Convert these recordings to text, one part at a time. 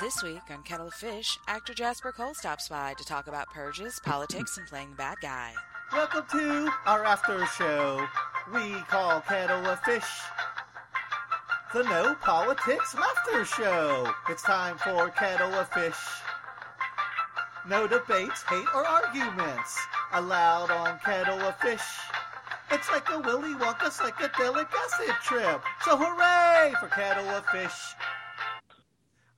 This week on Kettle of Fish, actor Jasper Cole stops by to talk about purges, politics, and playing the bad guy. Welcome to our after show. We call Kettle of Fish the No Politics Laughter Show. It's time for Kettle of Fish. No debates, hate, or arguments allowed on Kettle of Fish. It's like a Willy Wonka psychedelic acid trip. So hooray for Kettle of Fish.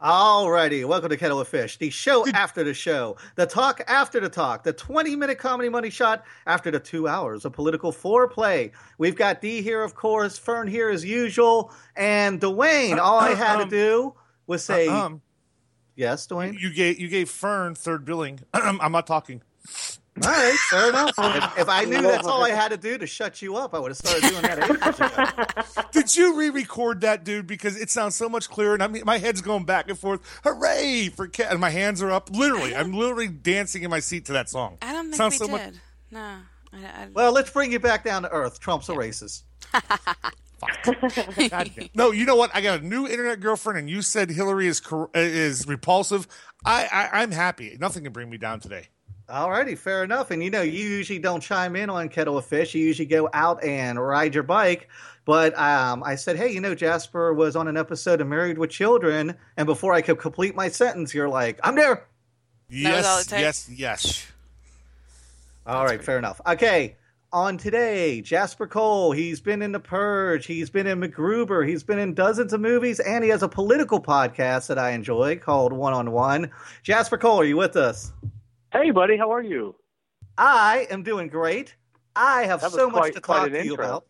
Alrighty, welcome to Kettle of Fish, the show after the show, the talk after the talk, the 20 minute comedy money shot after the two hours of political foreplay. We've got D here, of course, Fern here as usual, and Dwayne. All I had to do was say, Um, yes, Dwayne. you gave you gave Fern third billing. I'm not talking. All right, fair enough. If, if I knew that's all I had to do to shut you up, I would have started doing that ages ago. Did you re-record that, dude? Because it sounds so much clearer, and I mean, my head's going back and forth. Hooray for cat! And my hands are up. Literally, I'm literally dancing in my seat to that song. I don't think Sounds we so did. much- No. I, I, Well, let's bring you back down to earth. Trump's a racist. God. No, you know what? I got a new internet girlfriend, and you said Hillary is cor- is repulsive. I, I I'm happy. Nothing can bring me down today. Alrighty, fair enough. And you know, you usually don't chime in on Kettle of Fish. You usually go out and ride your bike. But um, I said, hey, you know, Jasper was on an episode of Married with Children, and before I could complete my sentence, you're like, I'm there. was all it Yes, takes? yes, yes. All right, fair enough. Okay, on today, Jasper Cole. He's been in The Purge. He's been in MacGruber. He's been in dozens of movies, and he has a political podcast that I enjoy called One on One. Jasper Cole, are you with us? Hey, buddy, how are you? I am doing great. I have That was so much to talk an to you intro. about.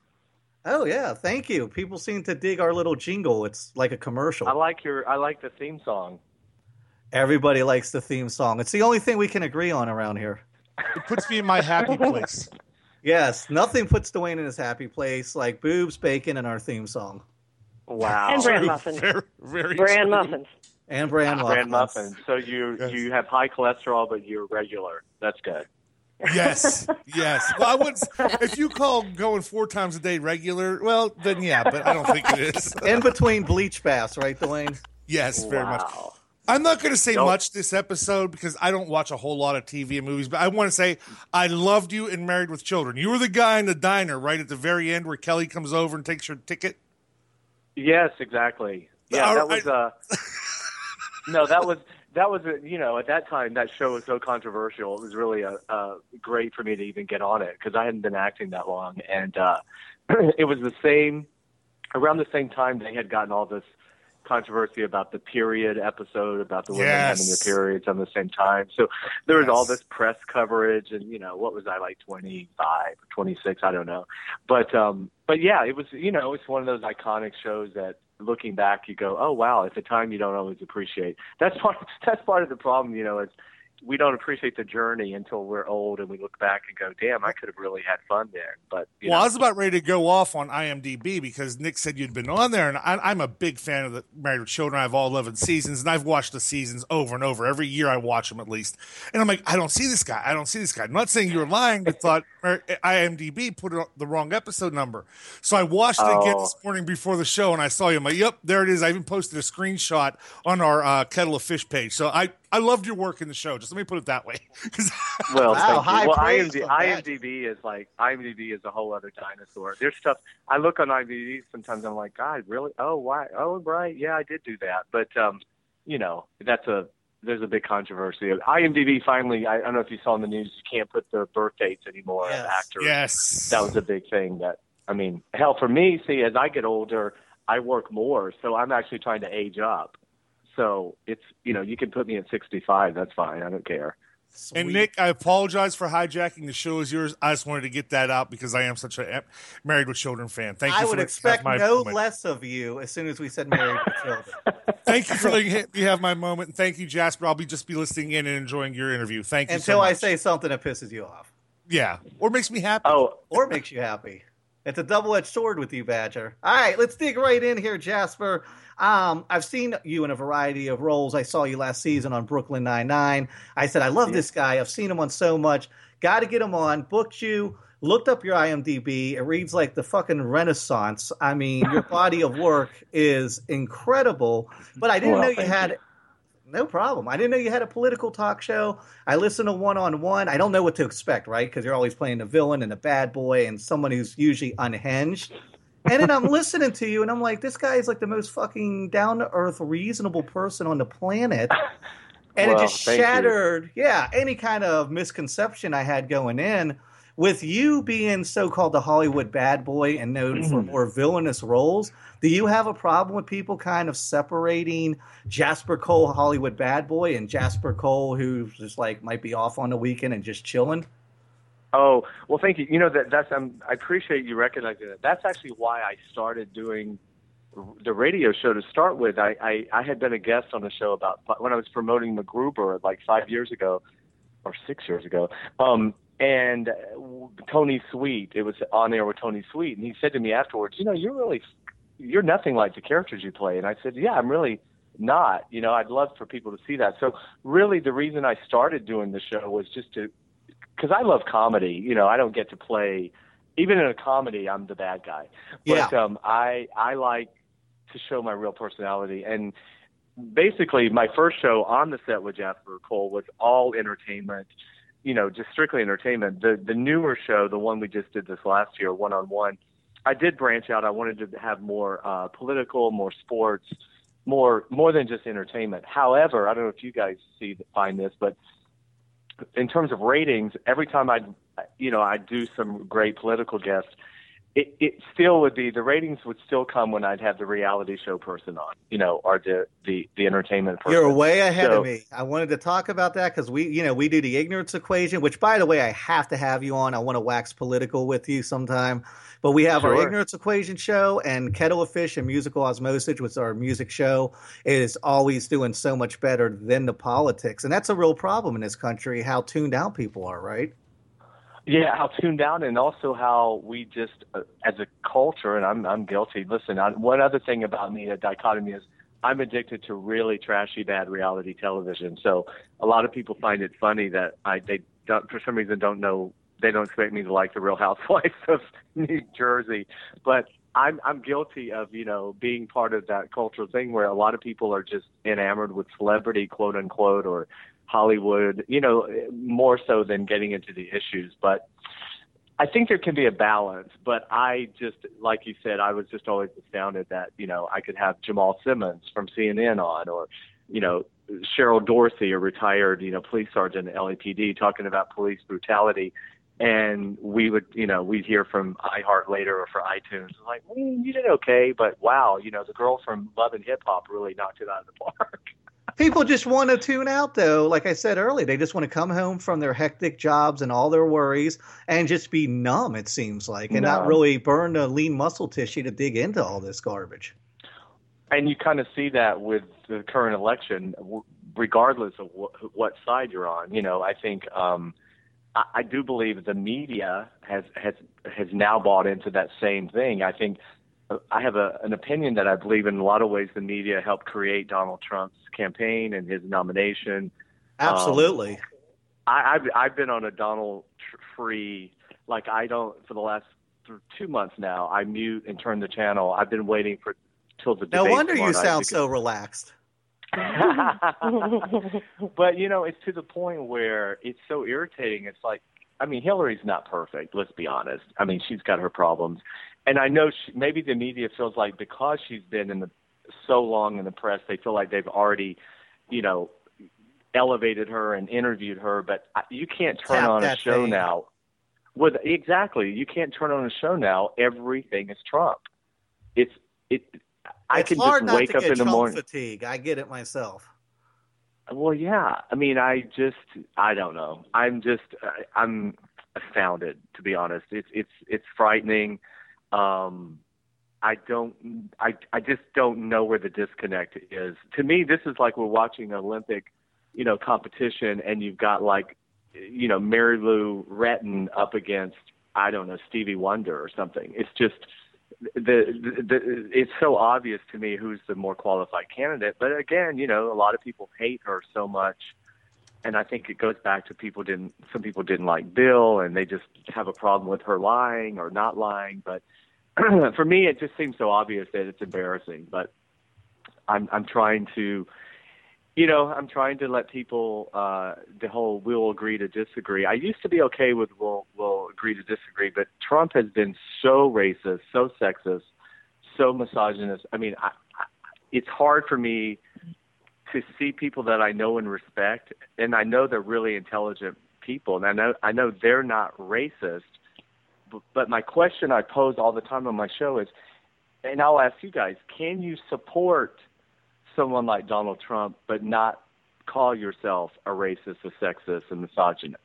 Oh yeah, thank you. People seem to dig our little jingle. It's like a commercial. I like your I like the theme song. Everybody likes the theme song. It's the only thing we can agree on around here. It puts me in my happy place. Yes, nothing puts Dwayne in his happy place like boobs, bacon, and our theme song. Wow. And bran muffins. Very, very Bran true. muffins. And bran muffins. Bran muffins. So you Yes. you have high cholesterol, but you're regular. That's good. Yes, yes. Well, I would. If you call going four times a day regular, well, then yeah. But I don't think it is. In between bleach baths, right, Dwayne? Yes, very much. I'm not going to say Nope. much this episode because I don't watch a whole lot of TV and movies, but I want to say I loved you in Married with Children. You were the guy in the diner right at the very end where Kelly comes over and takes your ticket. Yes, exactly. Yeah, All that right. was uh No, that was that was a, you know, at that time that show was so controversial. It was really a, uh great for me to even get on it because I hadn't been acting that long and uh it was the same around the same time they had gotten all this controversy about the period episode about the women Yes. having their periods on the same time. So there was all this press coverage and you know, what was I like 25 or 26, I don't know. But um but yeah, it was you know, it's one of those iconic shows that looking back you go, "Oh wow, it's a time you don't always appreciate." That's part that's part of the problem, you know, is we don't appreciate the journey until we're old and we look back and go, "Damn, I could have really had fun there." But you Well, I was about ready to go off on IMDb because Nick said you'd been on there, and I, I'm a big fan of the Married with Children. I have all 11 seasons, and I've watched the seasons over and over. Every year I watch them at least. And I'm like, I don't see this guy. I don't see this guy. I'm not saying you were lying, but thought IMDb put the wrong episode number. So I watched it again Oh. this morning before the show, and I saw you. I'm like, yep, there it is. I even posted a screenshot on our uh, Kettle of Fish page. So I, I loved your work in the show. Just let me put it that way. well, Wow, thank high you. Well, praise IMD. IMDb is like IMDb is a whole other dinosaur. There's stuff I look on IMDb sometimes. I'm like, God, really? Oh, why? Oh, right. Yeah, I did do that. But um, you know, that's a there's a big controversy. IMDb finally. I, I don't know if you saw in the news. You can't put the birth dates anymore of Yes. actors. yes. that was a big thing that I mean, hell for me, see, as I get older, I work more, so I'm actually trying to age up. So it's you know, you can put me at sixty five, that's fine. I don't care. And Nick, I apologize for hijacking the show is yours. I just wanted to get that out because I am such a Married with Children fan. Thank you. I would letting expect my no moment. less of you as soon as we said married with children. Thank you for letting me have my moment. And thank you, Jasper. I'll be just be listening in and enjoying your interview. Thank you. Until so I say something that pisses you off yeah, or makes me happy. Oh, or makes you happy. It's a double edged sword with you, Badger. All right, let's dig right in here, Jasper. Um, I've seen you in a variety of roles. I saw you last season on Brooklyn Nine Nine. I said I love this guy. I've seen him on so much. Got to get him on. Booked you. Looked up your IMDb. It reads like the fucking Renaissance. I mean, your body of work is incredible. But I didn't Well, know you had. you. No problem. I didn't know you had a political talk show. I listen to one on one. I don't know what to expect, right? Because you're always playing a villain and a bad boy and someone who's usually unhinged. And then I'm listening to you, and I'm like, this guy is like the most fucking down to earth, reasonable person on the planet. And Well, it just thank you. shattered, yeah, any kind of misconception I had going in. With you being so called the Hollywood bad boy and known for more villainous roles, do you have a problem with people kind of separating Jasper Cole, Hollywood bad boy, and Jasper Cole, who just like might be off on the weekend and just chilling? Oh well, thank you. You know that that's um, I appreciate you recognizing that. That's actually why I started doing the radio show to start with. I I, I had been a guest on the show about when I was promoting MacGruber like five years ago or six years ago. Um, and uh, Tony Sweet, it was on air with Tony Sweet, and he said to me afterwards, you know, you're really you're nothing like the characters you play. And I said, yeah, I'm really not. You know, I'd love for people to see that. So really, the reason I started doing the show was just to because I love comedy. You know, I don't get to play even in a comedy. I'm the bad guy, but Yeah. um, I I like to show my real personality. And basically, my first show on the set with Jasper Cole was all entertainment. You know, just strictly entertainment. The the newer show, the one we just did this last year, one on one, I did branch out. I wanted to have more uh, political, more sports, more more than just entertainment. However, I don't know if you guys see find this, but in terms of ratings, every time I, you know, I do some great political guests, it, it still would be the ratings would still come when I'd have the reality show person on, you know, or the the the entertainment person. You're way ahead So- of me. I wanted to talk about that because we, you know, we do the ignorance equation, which, by the way, I have to have you on. I want to wax political with you sometime. But we have our ignorance equation show and Kettle of Fish and Musical Osmosis, which is our music show, is always doing so much better than the politics. And that's a real problem in this country, how tuned out people are, right? Yeah, how tuned down, and also how we just, uh, as a culture, and I'm I'm guilty. Listen, I, one other thing about me, a dichotomy is I'm addicted to really trashy, bad reality television. So a lot of people find it funny that I they don't, for some reason don't know they don't expect me to like the Real Housewives of New Jersey, but I'm I'm guilty of you know being part of that cultural thing where a lot of people are just enamored with celebrity, quote unquote, or Hollywood, you know, more so than getting into the issues. But I think there can be a balance. But I just, like you said, I was just always astounded that, you know, I could have Jamal Simmons from CNN on or, you know, Cheryl Dorsey, a retired, you know, police sergeant at LAPD talking about police brutality. And we would, you know, we'd hear from iHeart later or for iTunes, like, mm, you did okay, but wow, you know, the girl from Love and Hip Hop really knocked it out of the park. People just want to tune out, though. Like I said earlier, they just want to come home from their hectic jobs and all their worries and just be numb, it seems like, and not really burn the lean muscle tissue to dig into all this garbage. and you kind of see that with the current election, regardless of wh- what side you're on. You know, I think um, I, I do believe the media has has has now bought into that same thing. I think I have a, an opinion that I believe in a lot of ways the media helped create Donald Trump's campaign and his nomination. Um, Absolutely. I, I've I've been on a Donald tr- free like I don't for the last th- two months now. I mute and turn the channel. I've been waiting for till the no debate wonder you sound because- so relaxed. but you know, it's to the point where it's so irritating. It's like, I mean, Hillary's not perfect. Let's be honest. I mean, she's got her problems, and I know she, maybe the media feels like because she's been in the so long in the press, they feel like they've already, you know, elevated her and interviewed her. But I- you can't turn Tap on a show thing. now. With exactly, you can't turn on a show now. Everything is Trump. It's it. I it's can hard just not wake to up get in the Trump morning. fatigue. I get it myself. Well, yeah. I mean, I just, I don't know. I'm just, I'm astounded to be honest. It's, it's, it's frightening. Um, I don't, I, I just don't know where the disconnect is. To me, this is like we're watching an Olympic, you know, competition, and you've got like, you know, Mary Lou Retton up against, I don't know, Stevie Wonder or something. It's just, the, the, the it's so obvious to me who's the more qualified candidate. But again, you know, a lot of people hate her so much, and I think it goes back to people didn't. Some people didn't like Bill, and they just have a problem with her lying or not lying. But for me, it just seems so obvious that it's embarrassing. But I'm I'm trying to. you know, I'm trying to let people uh the whole we'll agree to disagree. I used to be okay with we'll we'll agree to disagree, but Trump has been so racist, so sexist, so misogynist. I mean, I, I, it's hard for me to see people that I know and respect, and I know they're really intelligent people, and I know I know they're not racist. But, my question I pose all the time on my show is, and I'll ask you guys: Can you support? someone like Donald Trump, but not call yourself a racist, a sexist, a misogynist.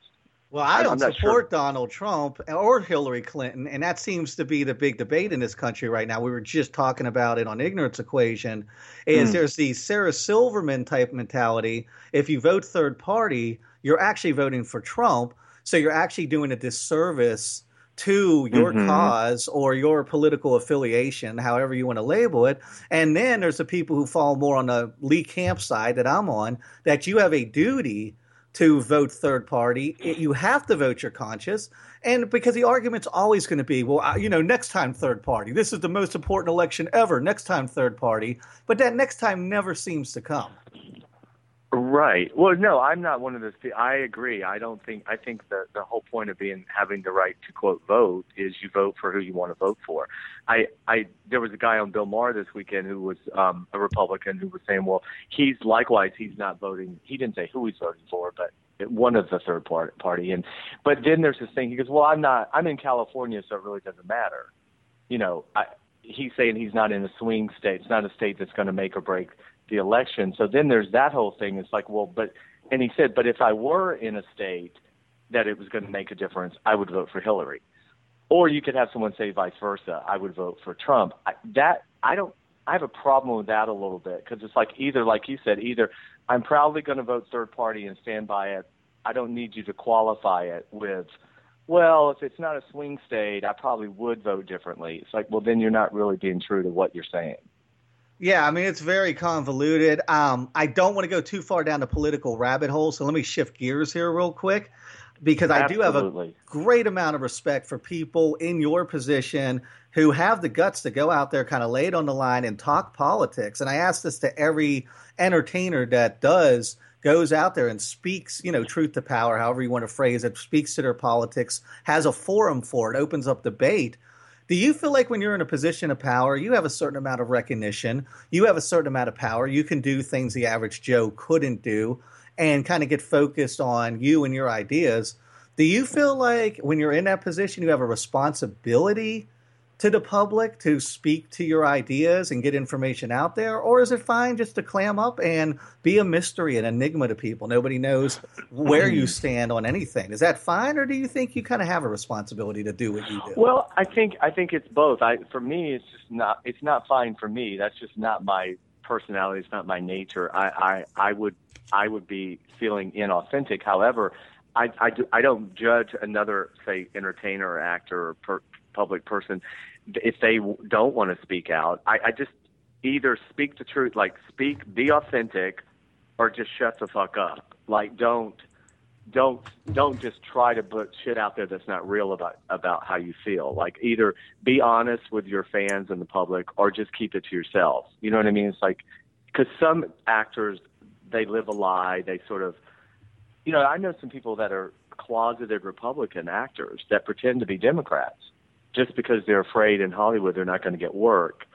Well, I don't support sure. Donald Trump or Hillary Clinton, and that seems to be the big debate in this country right now. We were just talking about it on Ignorance Equation. Is mm. there's the Sarah Silverman type mentality? If you vote third party, you're actually voting for Trump, so you're actually doing a disservice to your mm-hmm. cause or your political affiliation, however you want to label it. And then there's the people who fall more on the Lee Camp side that I'm on, that you have a duty to vote third party. You have to vote your conscience. And because the argument's always going to be, well, you know, next time third party. This is the most important election ever. Next time third party. But that next time never seems to come. Right. Well, no, I'm not one of those. People. I agree. I don't think. I think the the whole point of being having the right to quote vote is you vote for who you want to vote for. I I there was a guy on Bill Maher this weekend who was um, a Republican who was saying, well, he's likewise he's not voting. He didn't say who he's voting for, but one of the third party. And but then there's this thing. He goes, well, I'm not. I'm in California, so it really doesn't matter. You know, I, he's saying he's not in a swing state. It's not a state that's going to make or break the election. So then there's that whole thing. It's like, well, but, and he said, but if I were in a state that it was going to make a difference, I would vote for Hillary. Or you could have someone say vice versa. I would vote for Trump. I, that I don't. I have a problem with that a little bit because it's like either, like you said, either I'm proudly going to vote third party and stand by it. I don't need you to qualify it with, well, if it's not a swing state, I probably would vote differently. It's like, well, then you're not really being true to what you're saying. Yeah, I mean it's very convoluted. Um, I don't want to go too far down the political rabbit hole, so let me shift gears here real quick because I do have a great amount of respect for people in your position who have the guts to go out there, kind of lay it on the line and talk politics. And I ask this to every entertainer that does goes out there and speaks, you know, truth to power, however you want to phrase it, speaks to their politics, has a forum for it, opens up debate. Do you feel like when you're in a position of power, you have a certain amount of recognition, you have a certain amount of power, you can do things the average Joe couldn't do, and kind of get focused on you and your ideas? Do you feel like when you're in that position, you have a responsibility to the public to speak to your ideas and get information out there? Or is it fine just to clam up and be a mystery, an enigma to people? Nobody knows where you hmm. stand on anything. Is that fine, or do you think you kind of have a responsibility to do what you do? Well, I think I think it's both. I for me, it's just not it's not fine for me. That's just not my personality. It's not my nature. I I, I would I would be feeling inauthentic. However, I, I, do, I don't judge another, say, entertainer or actor or per, public person if they don't want to speak out. I, I just either speak the truth, like speak, be authentic, or just shut the fuck up. Like don't don't don't just try to put shit out there that's not real about about how you feel. Like either be honest with your fans and the public, or just keep it to yourself. You know what I mean? It's like because some actors they live a lie. They sort of, you know, I know some people that are closeted Republican actors that pretend to be Democrats just because they're afraid in Hollywood they're not going to get work.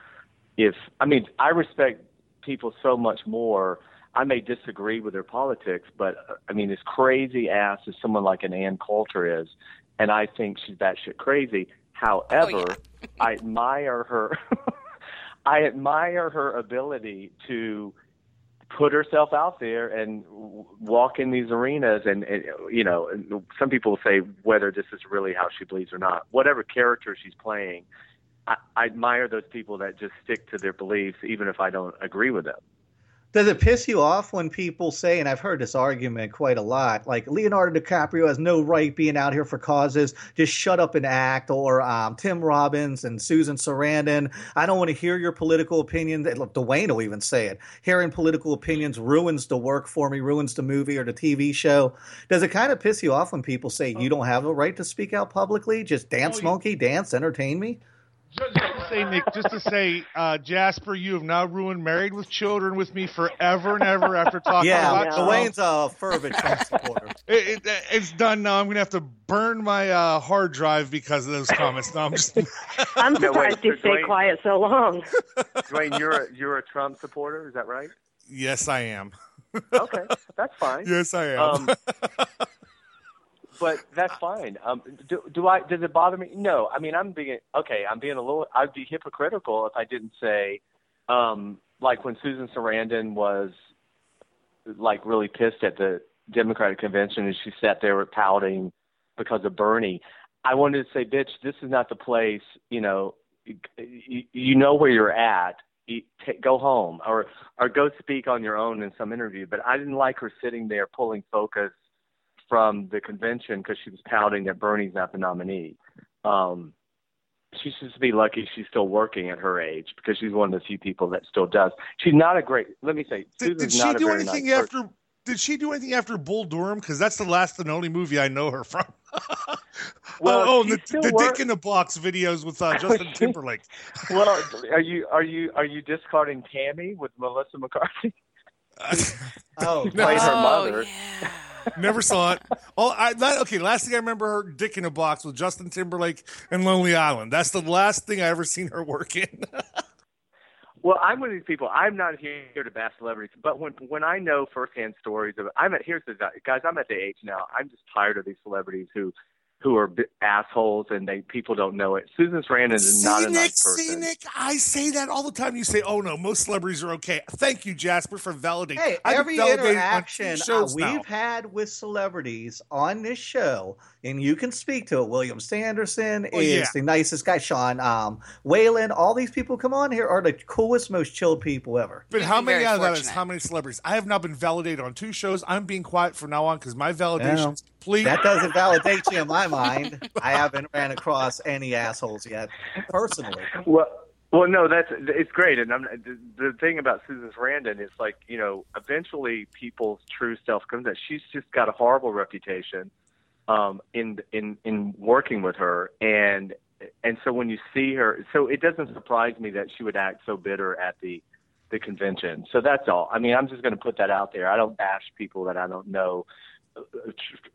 If I mean, I respect people so much more. I may disagree with their politics, but uh, I mean, as crazy ass as someone like an Ann Coulter is, and I think she's batshit crazy. However, oh, yeah. I admire her. I admire her ability to put herself out there and walk in these arenas and, and you know some people say whether this is really how she believes or not. Whatever character she's playing I, I admire those people that just stick to their beliefs even if i don't agree with them does it piss you off when people say, and I've heard this argument quite a lot, like Leonardo DiCaprio has no right being out here for causes, just shut up and act, or um, Tim Robbins and Susan Sarandon, I don't want to hear your political opinions. Dwayne will even say it. Hearing political opinions ruins the work for me, ruins the movie or the TV show. Does it kind of piss you off when people say you don't have a right to speak out publicly? Just dance, oh, monkey, dance, entertain me? Just, just to say, Nick, just to say, uh, Jasper, you have now ruined Married with Children with me forever and ever after talking Yeah, about Trump. Dwayne's a fervent Trump supporter. It, it, it's done now. I'm going to have to burn my uh, hard drive because of those comments. No, I'm just. I'm No, wait, surprised you so stayed quiet so long. Dwayne, you're a, you're a Trump supporter, is that right? yes, I am. Okay, that's fine. Yes, I am. Um, but that's fine. Um, do, do I? Does it bother me? No. I mean, I'm being okay. I'm being a little. I'd be hypocritical if I didn't say, um, like when Susan Sarandon was like really pissed at the Democratic convention and she sat there pouting because of Bernie. I wanted to say, bitch, this is not the place. You know, you, you know where you're at. Go home or or go speak on your own in some interview. But I didn't like her sitting there pulling focus from the convention because she was pouting that Bernie's not the nominee. Um, she should be lucky she's still working at her age because she's one of the few people that still does. She's not a great. Let me say, did, did she do anything nice person. after? Did she do anything after Bull Durham? Because that's the last and only movie I know her from. Well, oh, oh, the, the Dick in the Box videos with uh, Justin Timberlake. Well, are you are you are you discarding Tammy with Melissa McCarthy? Oh, No. Played her oh, mother. yeah. Never saw it. Oh, I that, okay. Last thing I remember her Dick in a Box with Justin Timberlake and Lonely Island. That's the last thing I ever seen her work in. Well, I'm one of these people. I'm not here to bash celebrities, but when when I know firsthand stories of, I'm at here's the guys. I'm at the age now. I'm just tired of these celebrities who who are bi- assholes and they people don't know it. Susan Sarandon is see, not a Nick, nice see, person. Nick, I say that all the time. You say, "Oh no, most celebrities are okay." Thank you, Jasper, for validating. Hey, I've every interaction two uh, shows we've now. had with celebrities on this show, and you can speak to it. William Sanderson Well, is yeah. the nicest guy. Sean um, Whalen, all these people come on here are the coolest, most chilled people ever. But You've how many very out of that is how many celebrities? I have now been validated on two shows. I'm being quiet from now on because my validation's complete. That doesn't validate you in my mind. I haven't ran across any assholes yet, personally. Well, well, no, that's it's great, and I'm, the, the thing about Susan Sarandon is like you know, eventually people's true self comes out. She's just got a horrible reputation um, in in in working with her, and and so when you see her, so it doesn't surprise me that she would act so bitter at the the convention. So that's all. I mean, I'm just going to put that out there. I don't bash people that I don't know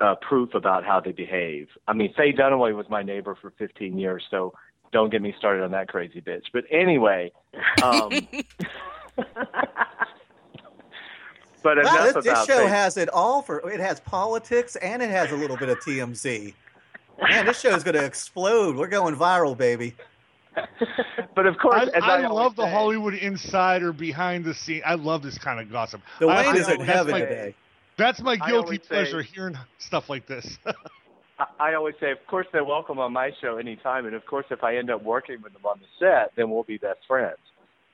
uh, proof about how they behave. I mean, Faye Dunaway was my neighbor for 15 years, so don't get me started on that crazy bitch. But anyway, um, but Wow, enough this, this about show Faye. has it all for it has politics and it has a little bit of TMZ. Man, this show is going to explode. We're going viral, baby. but of course, I, as I, I, always love the say- Hollywood insider behind the scene. I love this kind of gossip. I- Dwayne I is know in heaven my- today. That's my guilty always say- pleasure hearing stuff like this. I, I always say, of course, they're welcome on my show anytime, and of course, if I end up working with them on the set, then we'll be best friends.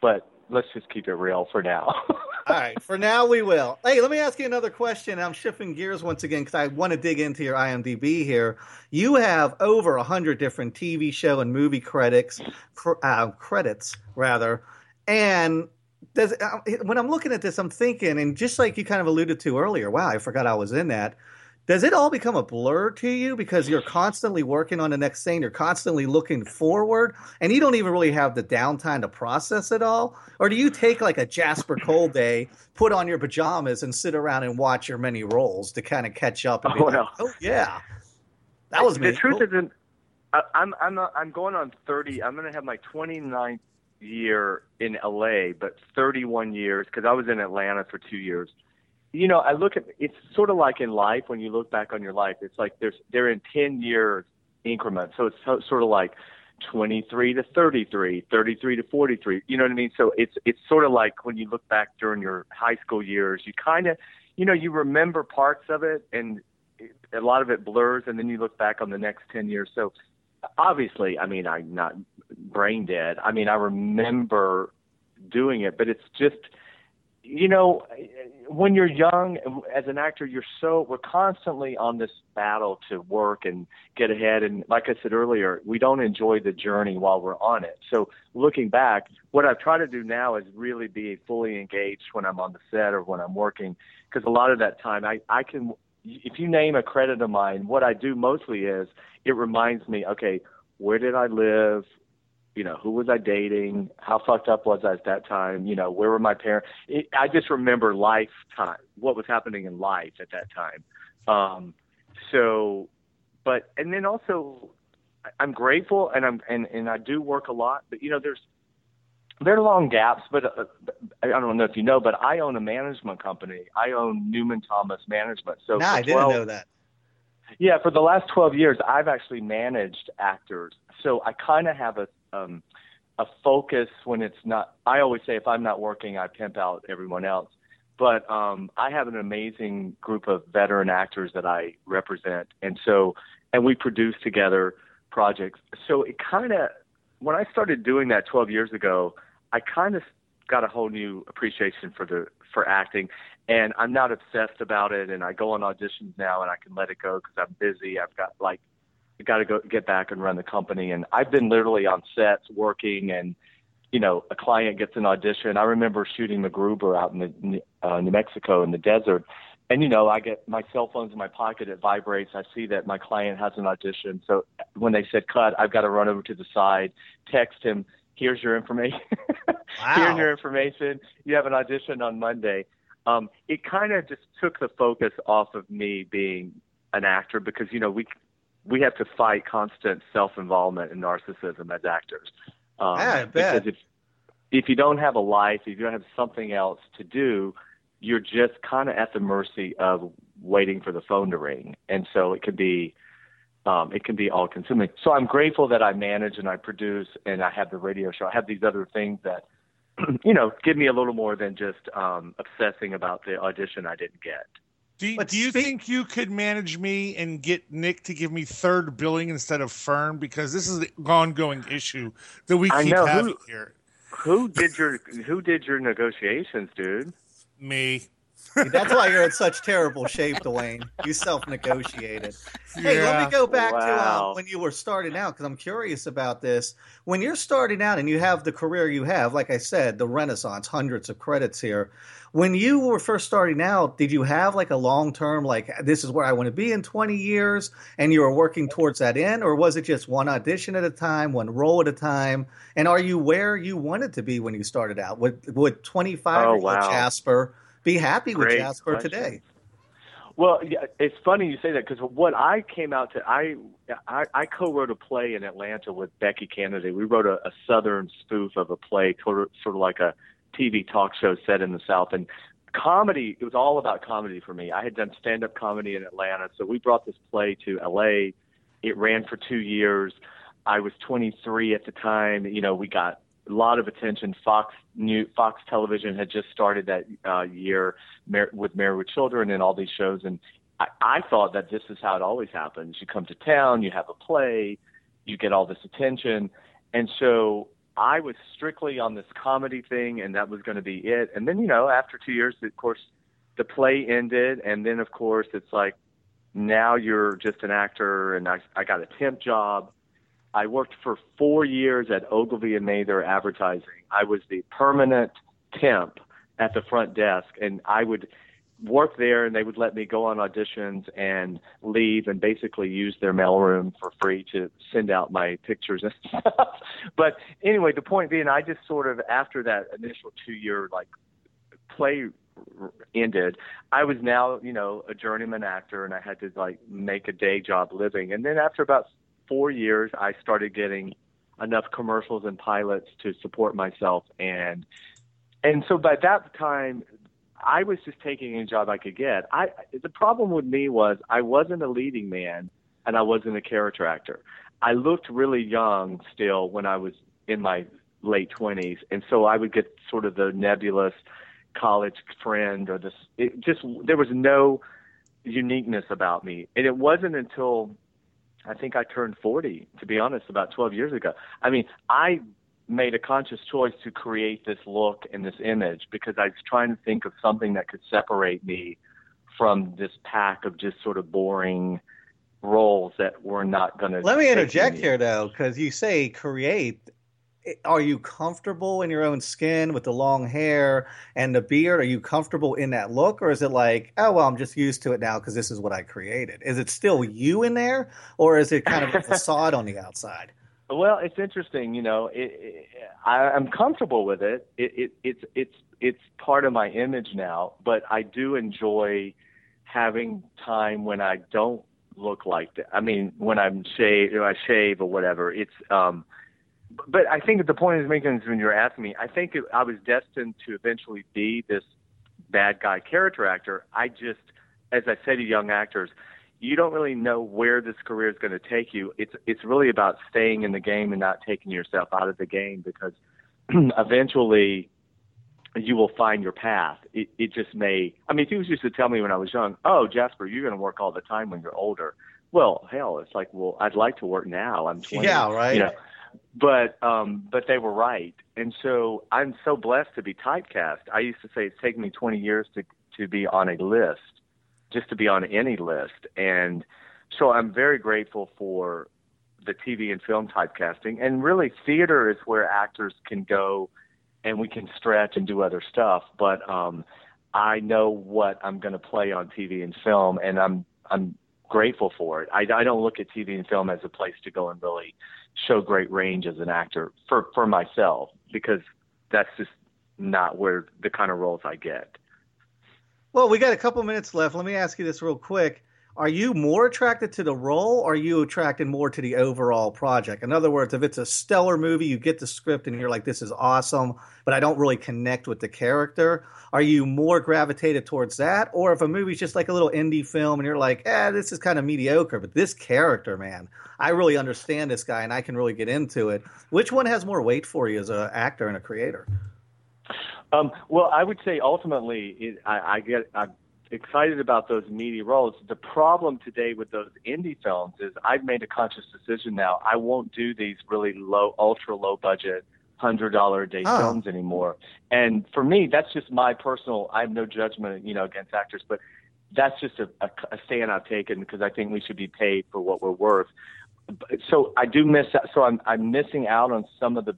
But let's just keep it real for now. All right, for now we will. Hey, let me ask you another question. I'm shifting gears once again because I want to dig into your IMDb here. You have over a hundred different TV show and movie credits, cr- uh, credits rather, and does uh, when I'm looking at this, I'm thinking, and just like you kind of alluded to earlier, wow, I forgot I was in that. Does it all become a blur to you because you're constantly working on the next thing, you're constantly looking forward, and you don't even really have the downtime to process it all? Or do you take like a Jasper Cole day, put on your pajamas, and sit around and watch your many roles to kind of catch up? Oh, like, no. oh yeah, that was me. the truth Cool. isn't. I'm I'm not, I'm going on 30. I'm going to have my 29th year in LA, but 31 years because I was in Atlanta for two years. You know, I look at it's sort of like in life when you look back on your life. It's like there's they're in 10 year increments, so it's so, sort of like 23 to 33, 33 to 43. You know what I mean? So it's it's sort of like when you look back during your high school years, you kind of, you know, you remember parts of it, and a lot of it blurs, and then you look back on the next 10 years. So obviously, I mean, I'm not brain dead. I mean, I remember doing it, but it's just, you know, when you're young as an actor, you're so we're constantly on this battle to work and get ahead. And like I said earlier, we don't enjoy the journey while we're on it. So looking back, what I've tried to do now is really be fully engaged when I'm on the set or when I'm working, because a lot of that time I I can. If you name a credit of mine, what I do mostly is it reminds me, okay, where did I live? You know, who was I dating? How fucked up was I at that time? You know, where were my parents? It, I just remember lifetime, what was happening in life at that time. Um, so, but and then also, I'm grateful, and I'm and and I do work a lot, but you know, there's there are long gaps, but uh, I don't know if you know, but I own a management company. I own Newman Thomas Management. So nah, I didn't 12, know that. Yeah, for the last 12 years, I've actually managed actors. So I kind of have a um, a focus when it's not. I always say if I'm not working, I pimp out everyone else. But um, I have an amazing group of veteran actors that I represent, and so and we produce together projects. So it kind of when I started doing that 12 years ago, I kind of got a whole new appreciation for the for acting, and I'm not obsessed about it. And I go on auditions now, and I can let it go because I'm busy. I've got like got to go get back and run the company. And I've been literally on sets working, and you know, a client gets an audition. I remember shooting MacGruber out in the uh, New Mexico in the desert, and you know, I get my cell phone's in my pocket. It vibrates. I see that my client has an audition. So when they said cut, I've got to run over to the side, text him. Here's your information. Wow. Here's your information. You have an audition on Monday. Um, it kind of just took the focus off of me being an actor because you know we we have to fight constant self-involvement and narcissism as actors. Um, yeah. Because if if you don't have a life, if you don't have something else to do, you're just kind of at the mercy of waiting for the phone to ring, and so it can be um, it can be all consuming. So I'm grateful that I manage and I produce and I have the radio show. I have these other things that you know give me a little more than just um, obsessing about the audition I didn't get. Do you, do you speak- think you could manage me and get Nick to give me third billing instead of Fern? Because this is an ongoing issue that we keep having who, here. Who did your Who did your negotiations, dude? Me. That's why you're in such terrible shape, Dwayne. You self-negotiated. Hey, let me go back wow. to uh, when you were starting out because I'm curious about this. When you're starting out and you have the career you have, like I said, the Renaissance, hundreds of credits here. When you were first starting out, did you have like a long-term, like this is where I want to be in 20 years, and you were working towards that end, or was it just one audition at a time, one role at a time? And are you where you wanted to be when you started out? Would would 25 oh, wow. Jasper? Be happy with Great Jasper question. today. Well, yeah, it's funny you say that because what I came out to, I, I, I co-wrote a play in Atlanta with Becky Kennedy. We wrote a, a southern spoof of a play, sort of, sort of like a TV talk show set in the South. And comedy, it was all about comedy for me. I had done stand-up comedy in Atlanta, so we brought this play to LA. It ran for two years. I was 23 at the time. You know, we got a lot of attention. Fox New Fox Television had just started that uh, year Mar- with Married with Children and all these shows, and I, I thought that this is how it always happens. You come to town, you have a play, you get all this attention, and so I was strictly on this comedy thing, and that was going to be it. And then you know, after two years, of course, the play ended, and then of course, it's like now you're just an actor, and I, I got a temp job I worked for four years at Ogilvy and Mather Advertising. I was the permanent temp at the front desk, and I would work there, and they would let me go on auditions and leave, and basically use their mailroom for free to send out my pictures and stuff. but anyway, the point being, I just sort of after that initial two-year like play ended, I was now, you know, a journeyman actor and I had to like make a day job living. And then after about four years, I started getting enough commercials and pilots to support myself, and and so by that time, I was just taking any job I could get. I the problem with me was I wasn't a leading man, and I wasn't a character actor. I looked really young still when I was in my late twenties, and so I would get sort of the nebulous college friend or this. It just there was no uniqueness about me, and it wasn't until I think I turned 40, to be honest, about 12 years ago. I mean, I made a conscious choice to create this look and this image because I was trying to think of something that could separate me from this pack of just sort of boring roles that were not going to. Let me interject here, though, because you say create are you comfortable in your own skin with the long hair and the beard? Are you comfortable in that look, or is it like, oh well, I'm just used to it now because this is what I created? Is it still you in there, or is it kind of a facade on the outside? Well, it's interesting. You know, it, it, I, I'm comfortable with it. It, it. It's it's it's part of my image now. But I do enjoy having time when I don't look like that. I mean, when I'm shave, or I shave or whatever. It's um. But I think the point is making is when you're asking me, I think it, I was destined to eventually be this bad guy character actor. I just, as I say to young actors, you don't really know where this career is going to take you. It's it's really about staying in the game and not taking yourself out of the game because eventually you will find your path. It, it just may. I mean, people used to tell me when I was young, "Oh, Jasper, you're going to work all the time when you're older." Well, hell, it's like, well, I'd like to work now. I'm 20. Yeah, right. You know, but um, but they were right, and so I'm so blessed to be typecast. I used to say it's taken me 20 years to to be on a list, just to be on any list, and so I'm very grateful for the TV and film typecasting, and really theater is where actors can go and we can stretch and do other stuff. But um, I know what I'm going to play on TV and film, and I'm I'm grateful for it. I, I don't look at TV and film as a place to go and really show great range as an actor for for myself because that's just not where the kind of roles I get. Well, we got a couple minutes left. Let me ask you this real quick are you more attracted to the role or are you attracted more to the overall project? In other words, if it's a stellar movie, you get the script and you're like, this is awesome, but I don't really connect with the character. Are you more gravitated towards that? Or if a movie's just like a little indie film and you're like, eh, this is kind of mediocre, but this character, man, I really understand this guy and I can really get into it. Which one has more weight for you as an actor and a creator? Um, well, I would say ultimately, it, I, I get I excited about those meaty roles. The problem today with those indie films is I've made a conscious decision now. I won't do these really low, ultra low budget, hundred dollar a day oh. films anymore. And for me, that's just my personal. I have no judgment, you know, against actors, but that's just a, a, a stand I've taken because I think we should be paid for what we're worth. So I do miss. So I'm I'm missing out on some of the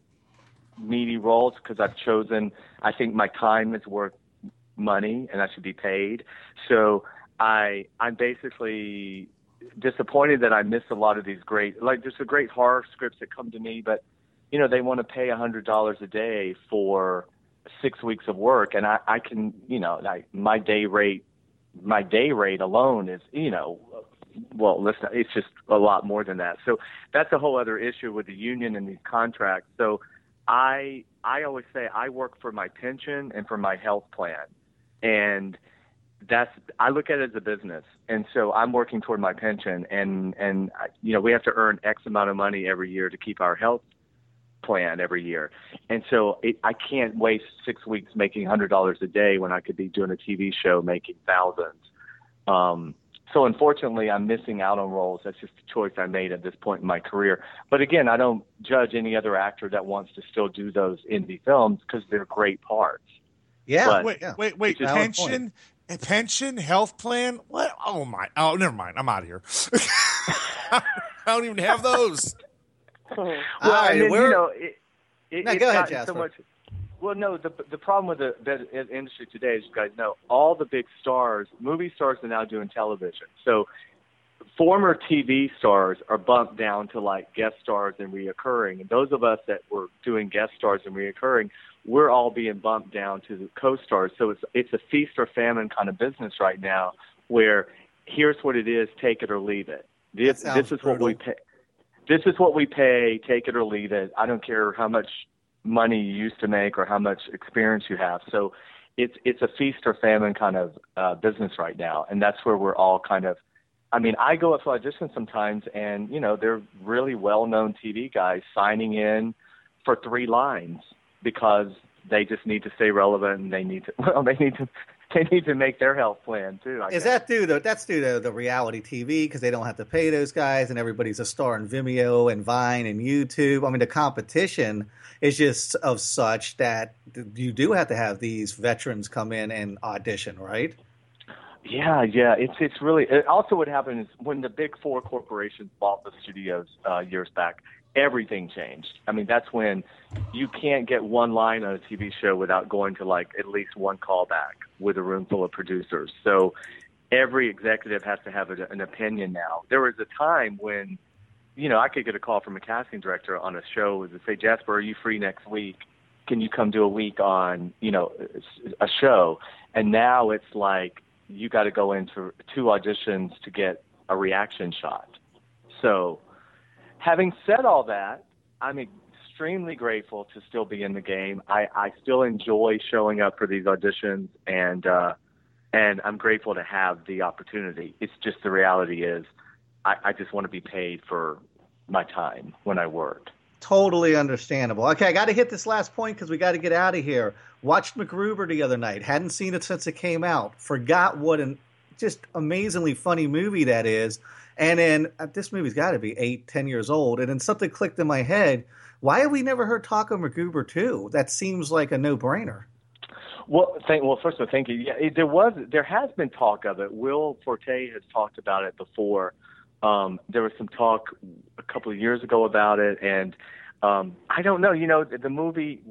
meaty roles because I've chosen. I think my time is worth money and I should be paid. So I I'm basically disappointed that I missed a lot of these great like there's a great horror scripts that come to me, but you know they want to pay a hundred dollars a day for six weeks of work, and I I can you know I, my day rate my day rate alone is you know well listen it's just a lot more than that. So that's a whole other issue with the union and these contracts. So I I always say I work for my pension and for my health plan and that's I look at it as a business, and so I'm working toward my pension, and and you know we have to earn X amount of money every year to keep our health plan every year, and so it, I can't waste six weeks making hundred dollars a day when I could be doing a TV show making thousands. Um, so unfortunately, I'm missing out on roles. That's just a choice I made at this point in my career. But again, I don't judge any other actor that wants to still do those indie films because they're great parts. Yeah. But wait, wait, wait. Pension, pension, health plan. What? Oh my. Oh, never mind. I'm out of here. I don't even have those. well, I mean, you know, it, it, no, it's go ahead, Jasper. so much. Well, no, the the problem with the, the industry today, as you guys know, all the big stars, movie stars, are now doing television. So former TV stars are bumped down to like guest stars and reoccurring. And those of us that were doing guest stars and reoccurring, we're all being bumped down to the co-stars. So it's it's a feast or famine kind of business right now, where here's what it is, take it or leave it. This this is brutal. what we pay. This is what we pay. Take it or leave it. I don't care how much money you used to make or how much experience you have. So it's it's a feast or famine kind of uh, business right now, and that's where we're all kind of I mean, I go up to auditions sometimes, and you know, they're really well-known TV guys signing in for three lines because they just need to stay relevant, and they need to. Well, they need to. They need to make their health plan too. I Is guess. that due though? That's due to the reality TV because they don't have to pay those guys, and everybody's a star in Vimeo and Vine and YouTube. I mean, the competition is just of such that you do have to have these veterans come in and audition, right? Yeah, yeah, it's it's really. It also, what happened is when the big four corporations bought the studios uh, years back, everything changed. I mean, that's when you can't get one line on a TV show without going to like at least one callback with a room full of producers. So every executive has to have a, an opinion now. There was a time when you know, I could get a call from a casting director on a show to say, Jasper, are you free next week? Can you come do a week on, you know, a show? And now it's like you got to go into two auditions to get a reaction shot. So, having said all that, I'm extremely grateful to still be in the game. I, I still enjoy showing up for these auditions, and uh, and I'm grateful to have the opportunity. It's just the reality is, I, I just want to be paid for my time when I work. Totally understandable. Okay, I got to hit this last point because we got to get out of here. Watched MacGruber the other night. Hadn't seen it since it came out. Forgot what an just amazingly funny movie that is. And then uh, this movie's got to be eight, ten years old. And then something clicked in my head. Why have we never heard of MacGruber 2? That seems like a no brainer. Well, thank, well, first of all, thank you. Yeah, it, there was, there has been talk of it. Will Forte has talked about it before. Um, there was some talk a couple of years ago about it, and um, I don't know. You know, the movie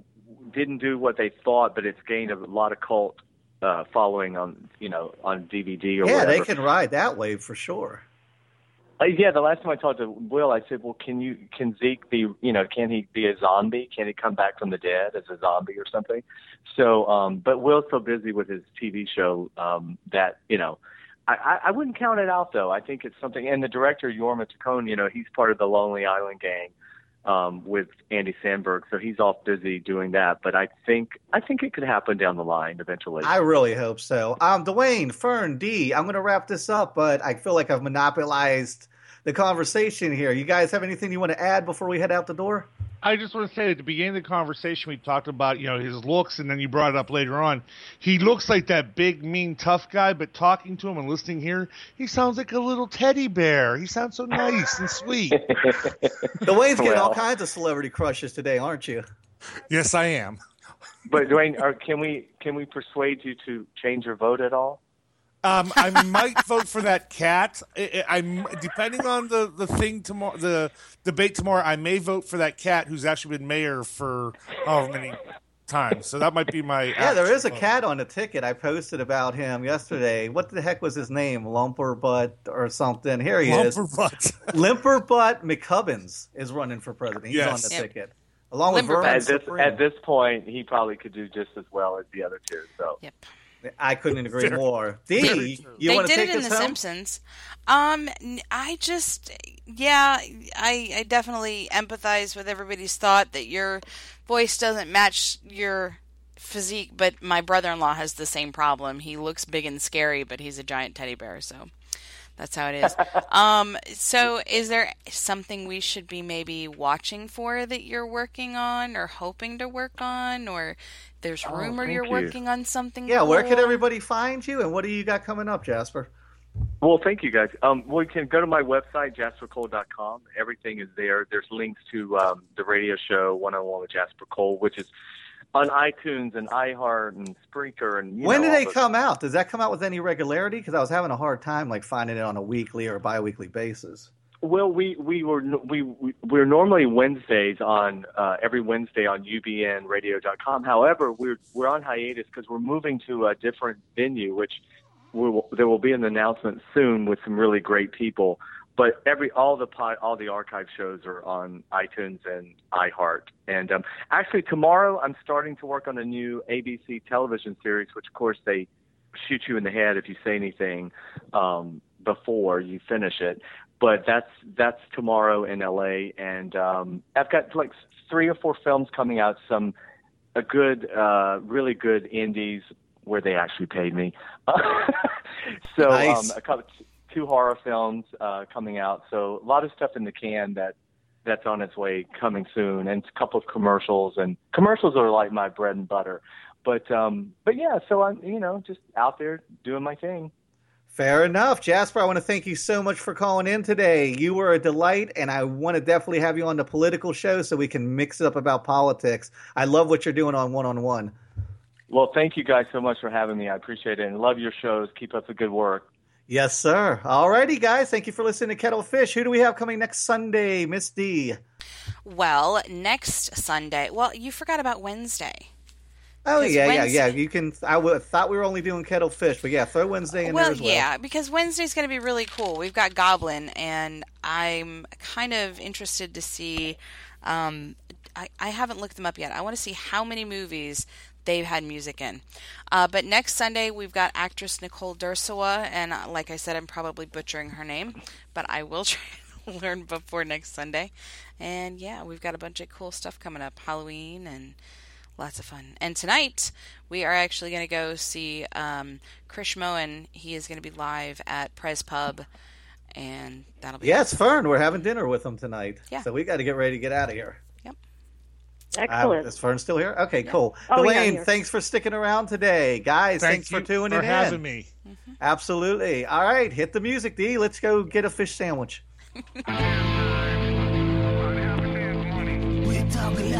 didn't do what they thought, but it's gained a lot of cult uh, following on, you know, on DVD or yeah, whatever. they can ride that wave for sure. Uh, yeah, the last time I talked to Will, I said, "Well, can you can Zeke be you know can he be a zombie? Can he come back from the dead as a zombie or something?" So, um, but Will's so busy with his TV show um, that you know, I, I wouldn't count it out though. I think it's something. And the director Jorma Taccone, you know, he's part of the Lonely Island gang um, with Andy Samberg, so he's off busy doing that. But I think I think it could happen down the line eventually. I really hope so. Um, Dwayne, Fern, D, I'm going to wrap this up, but I feel like I've monopolized the conversation here. You guys have anything you want to add before we head out the door? I just want to say at the beginning of the conversation we talked about you know his looks, and then you brought it up later on. He looks like that big, mean, tough guy, but talking to him and listening here, he sounds like a little teddy bear. He sounds so nice and sweet. the Dwayne's getting well, all kinds of celebrity crushes today, aren't you? Yes, I am. But Dwayne, are, can we can we persuade you to change your vote at all? Um, I might vote for that cat. I, am depending on the, the thing tomorrow, the debate tomorrow. I may vote for that cat who's actually been mayor for however many times. So that might be my. Yeah, there is a vote. cat on the ticket. I posted about him yesterday. What the heck was his name? Lumper Butt or something. Here he Limberbutt. is. Limberbutt McCubbins is running for president. He's yes. on the yep. ticket. Along with Vermin at this, at this point, he probably could do just as well as the other two. So. Yep. I couldn't agree more. D, you they want to did it in The home? Simpsons. Um, I just, yeah, I, I definitely empathize with everybody's thought that your voice doesn't match your physique, but my brother-in-law has the same problem. He looks big and scary, but he's a giant teddy bear, so that's how it is. um, so is there something we should be maybe watching for that you're working on or hoping to work on or there's oh, rumor you're you. working on something. Yeah, cool. where can everybody find you, and what do you got coming up, Jasper? Well, thank you guys. Um, well, you can go to my website, jaspercole.com. Everything is there. There's links to um, the radio show One on One with Jasper Cole, which is on iTunes and iHeart and Spreaker. And when know, do they come out? Does that come out with any regularity? Because I was having a hard time like finding it on a weekly or biweekly basis. Well, we we were we, we we're normally Wednesdays on uh, every Wednesday on ubnradio.com. However, we're we're on hiatus because we're moving to a different venue, which will, there will be an announcement soon with some really great people. But every all the pod, all the archive shows are on iTunes and iHeart. And um, actually, tomorrow I'm starting to work on a new ABC television series, which of course they shoot you in the head if you say anything um, before you finish it but that's that's tomorrow in LA, and um, I've got like three or four films coming out. Some a good, uh, really good indies where they actually paid me. so um, nice. um, a couple, two horror films uh, coming out. So a lot of stuff in the can that that's on its way coming soon, and a couple of commercials. And commercials are like my bread and butter. But um, but yeah, so I'm you know just out there doing my thing. Fair enough. Jasper, I want to thank you so much for calling in today. You were a delight, and I want to definitely have you on the political show so we can mix it up about politics. I love what you're doing on one on one. Well, thank you guys so much for having me. I appreciate it and love your shows. Keep up the good work. Yes, sir. All righty, guys. Thank you for listening to Kettle Fish. Who do we have coming next Sunday, Miss D? Well, next Sunday. Well, you forgot about Wednesday. Oh yeah, Wednesday- yeah, yeah. You can. I w- thought we were only doing kettle fish, but yeah, throw Wednesday in well, there as well. yeah, because Wednesday's going to be really cool. We've got Goblin, and I'm kind of interested to see. Um, I, I haven't looked them up yet. I want to see how many movies they've had music in. Uh, but next Sunday, we've got actress Nicole Dursawa, and uh, like I said, I'm probably butchering her name, but I will try to learn before next Sunday. And yeah, we've got a bunch of cool stuff coming up Halloween and lots of fun. And tonight we are actually going to go see um, Krish Moen. He is going to be live at Prez Pub, and that'll be Yeah, it's Fern. We're having dinner with him tonight. Yeah. So we got to get ready to get out of here. Yep. Uh, Excellent. is Fern still here? Okay, cool. Oh, yeah, thanks for sticking around today. Guys, Thank thanks you for tuning for in. having me. Absolutely. All right, hit the music, D. Let's go get a fish sandwich. We're talking